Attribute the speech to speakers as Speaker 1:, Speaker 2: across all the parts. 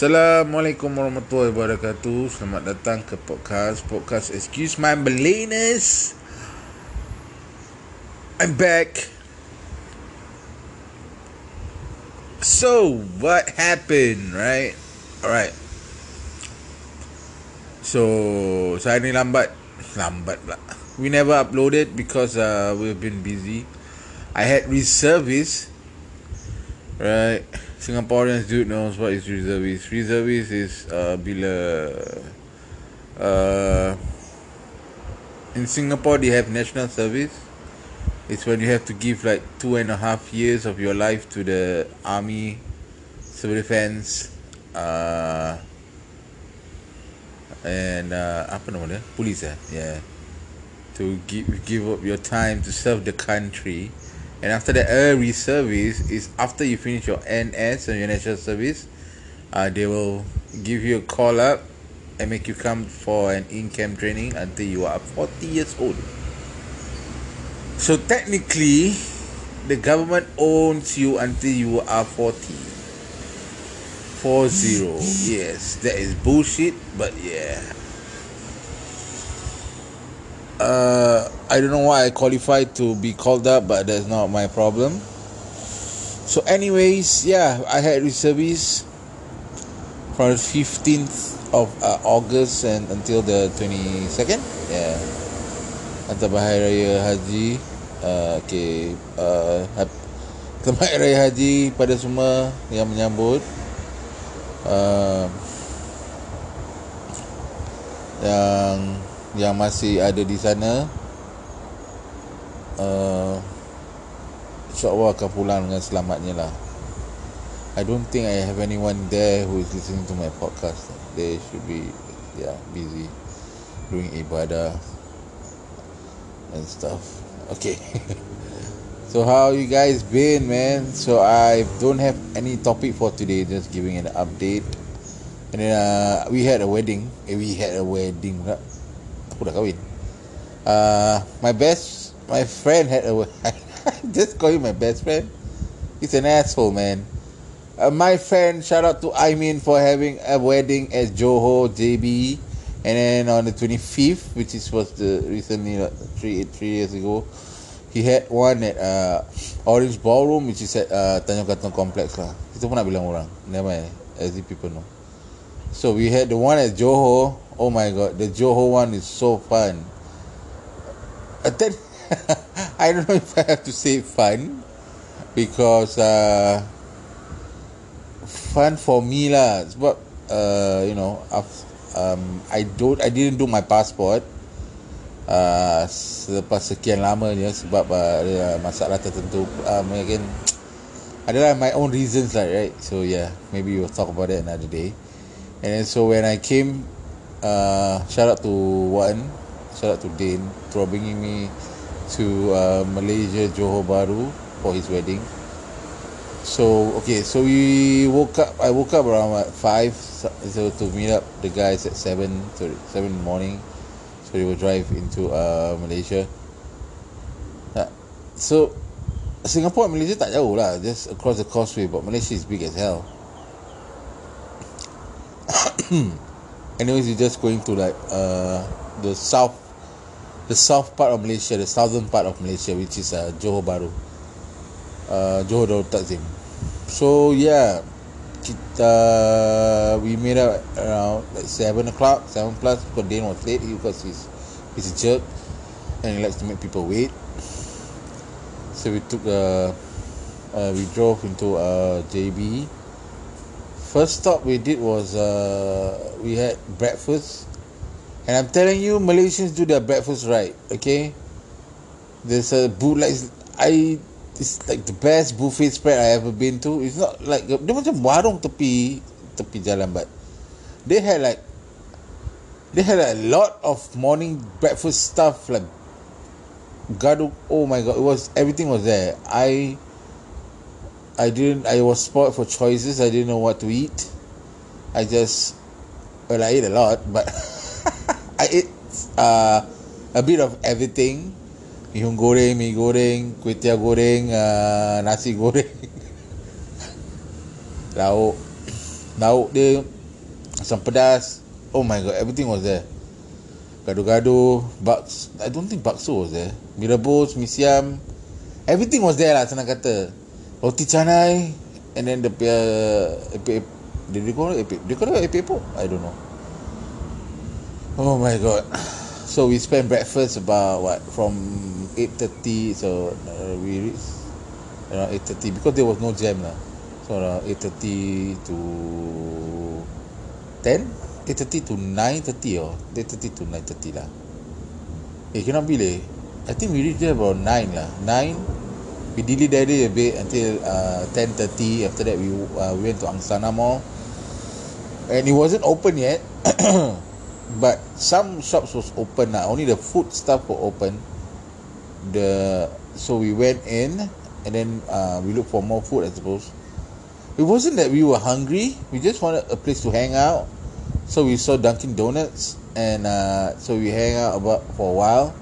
Speaker 1: Assalamualaikum warahmatullahi wabarakatuh. Selamat datang ke podcast. Podcast Excuse My Maliness I'm back. So, what happened, right? Alright. So, saya ni lambat. Lambat pula. We never uploaded because uh, we've been busy. I had reservice Right Singaporeans do knows what is reservist. Reservist is uh, bila uh, in Singapore they have national service. It's when you have to give like two and a half years of your life to the army, civil defense, uh, and uh, apa nama dia? Police eh? Yeah. To give give up your time to serve the country and after that a reservice is after you finish your NS and your national service uh, they will give you a call up and make you come for an in-camp training until you are 40 years old. So technically the government owns you until you are 40 40 yes that is bullshit but yeah. Uh, I don't know why I qualified to be called up, but that's not my problem. So, anyways, yeah, I had reservice from the 15th of uh, August and until the 22nd. Yeah. Antara Bahaya Raya Haji. Uh, okay. Uh, Selamat Raya Haji pada semua yang menyambut. Uh, yang yang masih ada di sana uh, InsyaAllah akan pulang dengan selamatnya lah. I don't think I have anyone there who is listening to my podcast. They should be yeah, busy doing ibadah and stuff. Okay. So how you guys been man? So I don't have any topic for today. Just giving an update. And then uh, we had a wedding. Eh, We had a wedding aku dah kahwin. Uh, my best my friend had a just call you my best friend. He's an asshole man. Uh, my friend shout out to Aimin for having a wedding at Johor JB and then on the 25th which is was the recently like, three three years ago he had one at uh, Orange Ballroom which is at uh, Tanjong Katong Complex lah. Kita pun nak bilang orang. Never mind. As if people know. So we had the one at Johor. Oh my god, the Johor one is so fun. Uh, then, I don't know if I have to say fun because uh, fun for me lah. Sebab uh, you know, um, I don't, I didn't do my passport. Uh, selepas sekian lamanya sebab uh, masalah tertentu uh, mungkin adalah my own reasons lah right so yeah maybe we'll talk about that another day and then so when I came uh, shout out to Wan, shout out to Dane for bringing me to uh, Malaysia Johor Bahru for his wedding. So okay, so we woke up. I woke up around five, so to meet up the guys at seven, sorry, seven in the morning. So we will drive into uh, Malaysia. Uh, so Singapore and Malaysia tak jauh lah, just across the causeway. But Malaysia is big as hell. anyways you just going to like uh the south the south part of Malaysia the southern part of Malaysia which is uh, Johor Bahru. Uh, Johor Darul Takzim so yeah kita we made up around like 7 o'clock 7 plus because Dane was late because he's he's a jerk and he likes to make people wait. So we took uh, uh we drove into uh JB first stop we did was uh, we had breakfast and i'm telling you malaysians do their breakfast right okay there's a boot like i it's like the best buffet spread i ever been to it's not like dia macam warung tepi tepi jalan but they had like they had a lot of morning breakfast stuff like gado oh my god it was everything was there i I didn't. I was spoiled for choices. I didn't know what to eat. I just well, I ate a lot, but I ate uh, a bit of everything. Mihun goreng, mi goreng, kuih goreng, uh, nasi goreng, lauk, lauk dia asam pedas. Oh my god everything was there. Gado-gado baks I don't think bakso was there. Mi rebus mi siam. Everything was there lah senang kata. Roti canai and then the uh, epek did they call it epek they call it epek pop I don't know oh my god. So we spent breakfast about what from 8.30 so uh, we reached around 8.30 because there was no jam lah. So around 8.30 to 10 8.30 to 9.30 or 8.30 to 9.30 lah. Eh cannot be leh. I think we reached there about 9 lah. 9 we dilly dally a bit until uh, 10.30 after that we, uh, we went to Angsana Mall. And it wasn't open yet but some shops was open lah. Only the food stuff were open. The so we went in and then uh, we looked for more food I suppose. It wasn't that we were hungry. We just wanted a place to hang out. So we saw Dunkin Donuts and uh, so we hang out about for a while.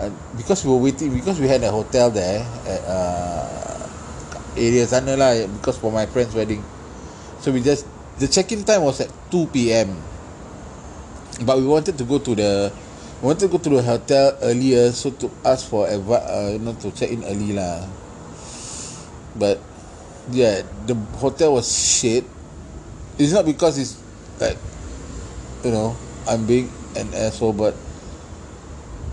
Speaker 1: And because we were waiting because we had a hotel there at uh, area sana lah because for my friend's wedding. So we just the check-in time was at 2 p.m. but we wanted to go to the we wanted to go to the hotel earlier so to ask for advi- uh, you know to check in early lah. But yeah the hotel was shit. It's not because it's like you know I'm being an asshole but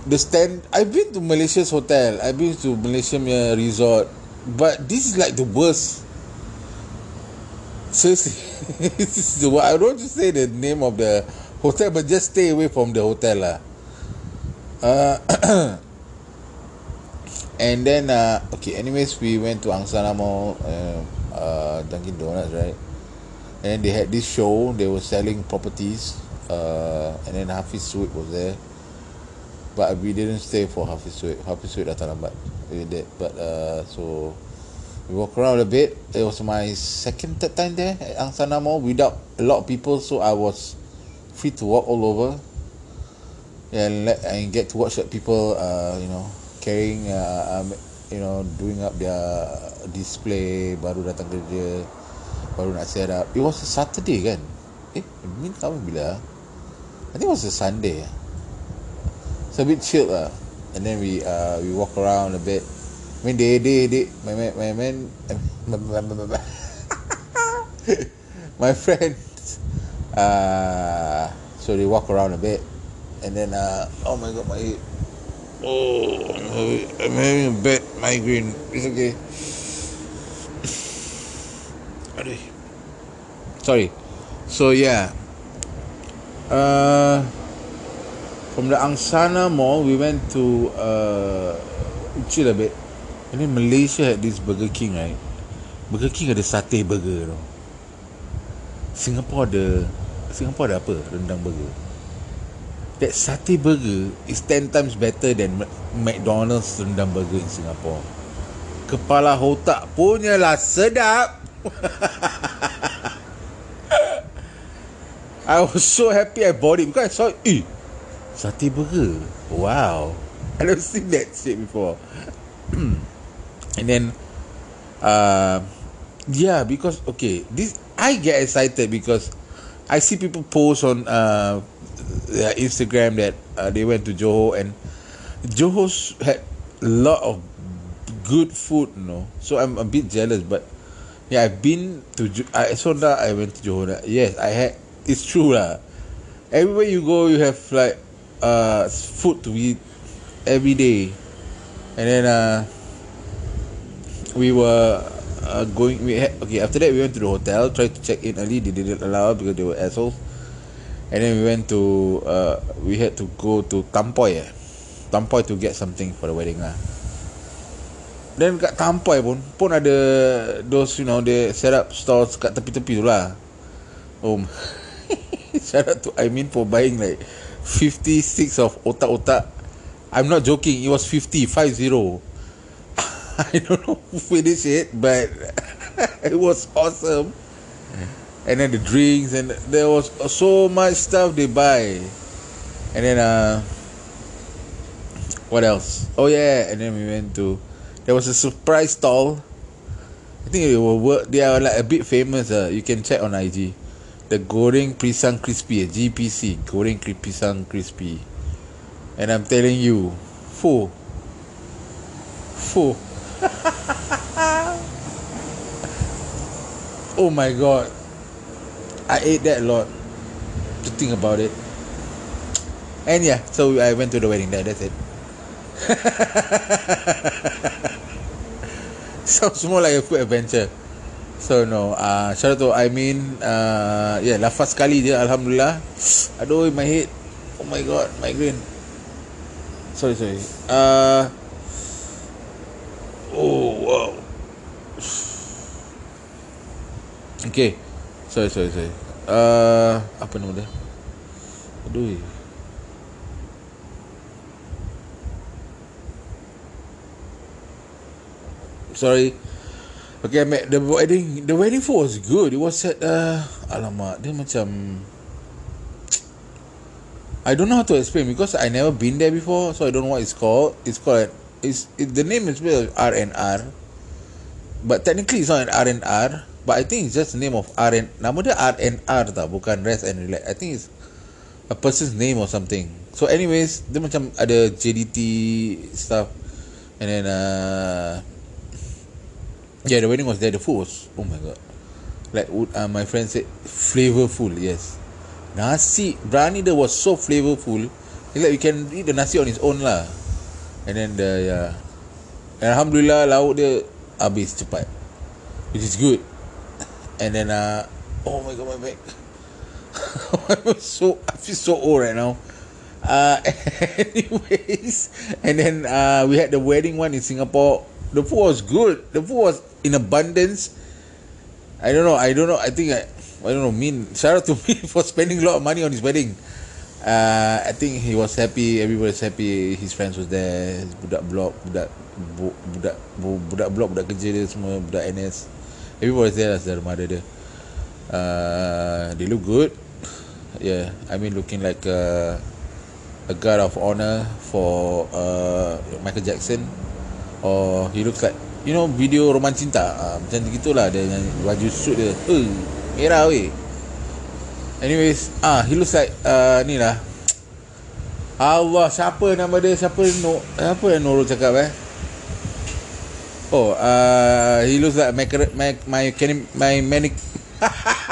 Speaker 1: the stand I've been to Malaysia's hotel. I've been to Malaysia punya resort. But this is like the worst. Seriously this is the I don't want to say the name of the hotel but just stay away from the hotel lah. Uh and then uh okay anyways we went to Angsana Mall uh, uh Dunkin Donuts right? And they had this show they were selling properties uh and then Hafiz Suip was there. But we didn't stay for Hafiz Suip Hafiz Suip datang lambat. We did but uh so we walk around a bit. It was my second third time there at Angsana Mall without a lot of people. So I was free to walk all over and let and get to watch that people uh you know carrying uh, um, you know doing up their display baru datang kerja baru nak set up. It was a Saturday kan? Eh min tahu bila? I think it was a Sunday it's a bit chill lah and then we uh we walk around a bit. I mean they they they my man my man my friend uh so they walk around a bit and then uh oh my god my head oh I'm having a bad migraine. It's okay. Sorry. So yeah. Uh from the Angsana Mall we went to uh chill a bit. And then Malaysia had this Burger King right? Burger King ada satay burger tau Singapore ada Singapore ada apa rendang burger? That satay burger is 10 times better than McDonald's rendang burger in Singapore. Kepala otak punya lah sedap. I was so happy I bought it because I saw eh satay burger. Wow. I never seen that shit before. And then uh yeah because okay this I get excited because I see people post on uh their Instagram that uh, they went to Johor and Johor's had a lot of good food you know. So I'm a bit jealous but yeah I've been to I so that I went to Johor yes I had it's true lah. Everywhere you go you have like uh food to eat every day. And then uh we were uh, going we had okay after that we went to the hotel tried to check in early they didn't allow because they were assholes. And then we went to uh we had to go to Tampoy eh. Tampoy to get something for the wedding lah. Then kat Tampoy pun pun ada those you know they set up stalls kat tepi-tepi tu lah. Oh shout out to I mean for buying like 56 of otak-otak. I'm not joking it was 50 50 I don't know who finished it, but it was awesome. And then the drinks and there was so much stuff they buy. And then uh what else? Oh yeah, and then we went to there was a surprise stall. I think they were work they are like a bit famous uh. You can check on IG. the goreng pisang crispy GPC goreng pisang crispy and I'm telling you full full oh my god. I ate that a lot. To think about it. And yeah so I went to the wedding there. That's it. Sounds more like a food adventure. So no uh, Shout out to I mean uh, Yeah lafaz sekali je Alhamdulillah. Aduh my head. Oh my god Migraine. Sorry sorry. Uh, Okay Sorry sorry sorry uh, Apa nama dia Aduh Sorry Okay, I met the wedding. The wedding food was good. It was at uh, alamak. Dia macam I don't know how to explain because I never been there before, so I don't know what it's called. It's called it's it, the name is spelled R and R, but technically it's not an R and R. But I think it's just name of R and nama dia R and R bukan rest and relax. I think it's a person's name or something. So anyways, dia macam ada JDT stuff, and then uh, Yeah, the wedding was there. The food was oh my god, like uh, my friend said, flavorful. Yes, nasi briyani there was so flavorful. It's like you can eat the nasi on its own lah. And then the yeah, alhamdulillah lauk dia habis cepat, which is good. And then uh, oh my god, my back. I'm so I feel so old right now. Uh, anyways, and then uh, we had the wedding one in Singapore. The food was good. The food was in abundance. I don't know. I don't know. I think I, I don't know. Mean shout out to me for spending a lot of money on his wedding. Uh, I think he was happy. Everybody was happy. His friends was there. Budak blok, budak budak budak blok, budak kerja dia semua, budak NS. Everybody was there as their mother dia. Uh, they look good. Yeah, I mean looking like a, a guard of honor for uh, Michael Jackson, or he looks like you know video roman cinta. Uh, macam gitulah dia nyanyi baju suit dia. Uh, merah weh. Anyways ah he looks like uh, ni lah. Allah siapa nama dia? Siapa no apa yang Nurul cakap eh oh uh, he looks like my my my my manic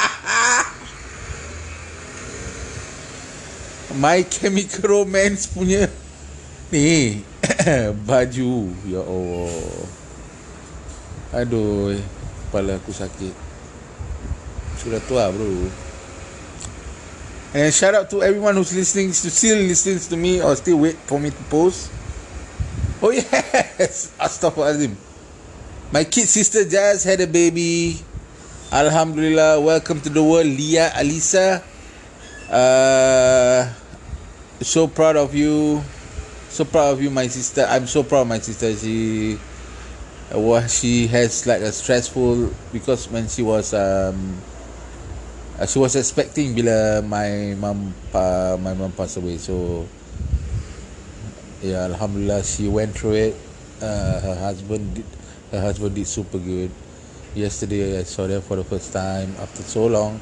Speaker 1: my chemical romance punya. Ni baju. Ya Allah. Aduh Kepala aku sakit. Sudah tua bro. And shout out to everyone who's listening to Still listening to me Or still wait for me to post. Oh yes. Astaghfirullahaladzim My kid sister just had a baby. Alhamdulillah Welcome to the world Lia Alisa. Uh, So proud of you. So proud of you my sister. I'm so proud of my sister. She was she has like a stressful because when she was um uh, she was expecting bila my mum uh, my mum passed away. So yeah alhamdulillah she went through it. Uh, her husband did her husband did super good. Yesterday I saw them for the first time after so long.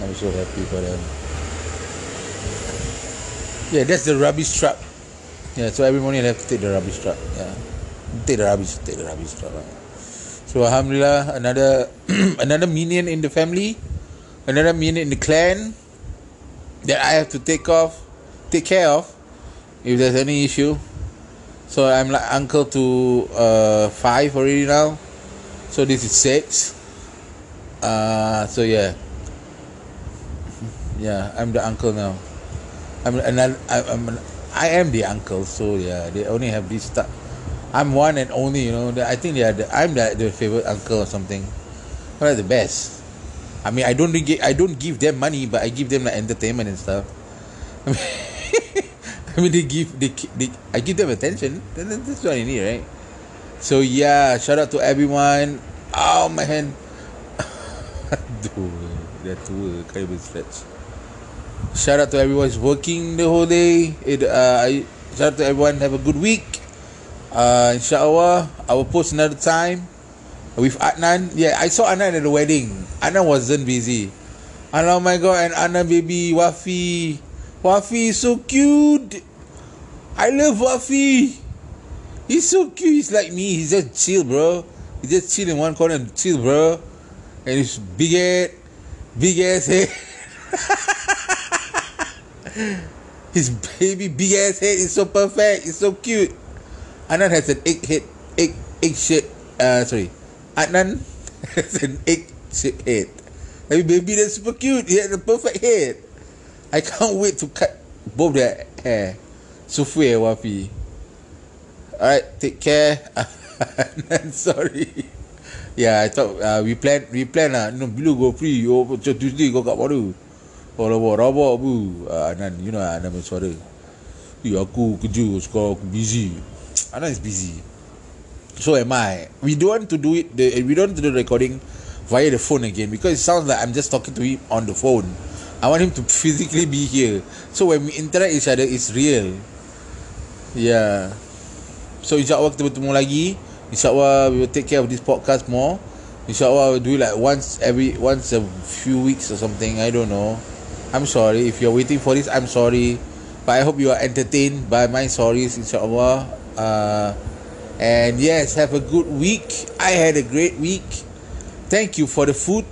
Speaker 1: I'm so happy for them. Yeah that's the rubbish truck. Yeah so every morning I have to take the rubbish truck. Yeah. Take the rubbish take the rubbish truck so alhamdulillah another another minion in the family another minion in the clan that I have to take off take care of if there's any issue so I'm like uncle to uh five already now so this is six uh so yeah yeah I'm the uncle now I'm another I'm an, I am the uncle so yeah they only have this stuff I'm one and only, you know. I think they are. The, I'm the, the favorite uncle or something. They're the best. I mean, I don't get, I don't give them money, but I give them like entertainment and stuff. I mean, I mean they give, they, they, I give them attention. That's what I need, right? So yeah, shout out to everyone. Oh my hand. Dude, that tua can't even stretch. Shout out to everyone who's working the whole day. It, uh, I, shout out to everyone. Have a good week uh, inshallah I will post another time with Adnan. Yeah, I saw Adnan at the wedding. Adnan wasn't busy. And oh my god, and Adnan baby Wafi. Wafi is so cute. I love Wafi. He's so cute. He's like me. He's just chill, bro. He just chill in one corner and chill, bro. And he's big head, big ass head. His baby big ass head is so perfect. It's so cute. Adnan has an egg head, egg egg shape. Uh, sorry, Adnan has an egg shaped head. Hey, baby, that's super cute. He has a perfect head. I can't wait to cut both their hair. Sufi and Wafi. Alright, take care. Sorry. Yeah, I thought uh, we plan we plan lah. No, bila go free. Oh, macam Tuesday kau kat mana? Oh, rabak, rabak bu. Uh, Anan, you know Anan punya suara. Eh, aku kerja, sekarang aku busy. Anan is busy. So am I. We don't want to do it, the, we don't want to do the recording via the phone again because it sounds like I'm just talking to him on the phone. I want him to physically be here. So when we interact each other, it's real. Yeah. So insyaAllah kita bertemu lagi. InsyaAllah we will take care of this podcast more. InsyaAllah we'll do it like once every once a few weeks or something. I don't know. I'm sorry if you're waiting for this. I'm sorry, but I hope you are entertained by my stories. InsyaAllah. Uh, and yes, have a good week. I had a great week. Thank you for the food.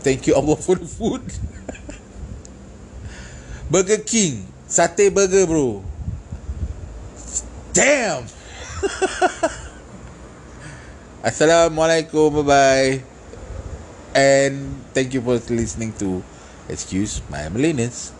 Speaker 1: Thank you Allah for the food. Burger King, sate burger, bro. Damn. Assalamualaikum. Bye bye. And thank you for listening to Excuse My Millennials.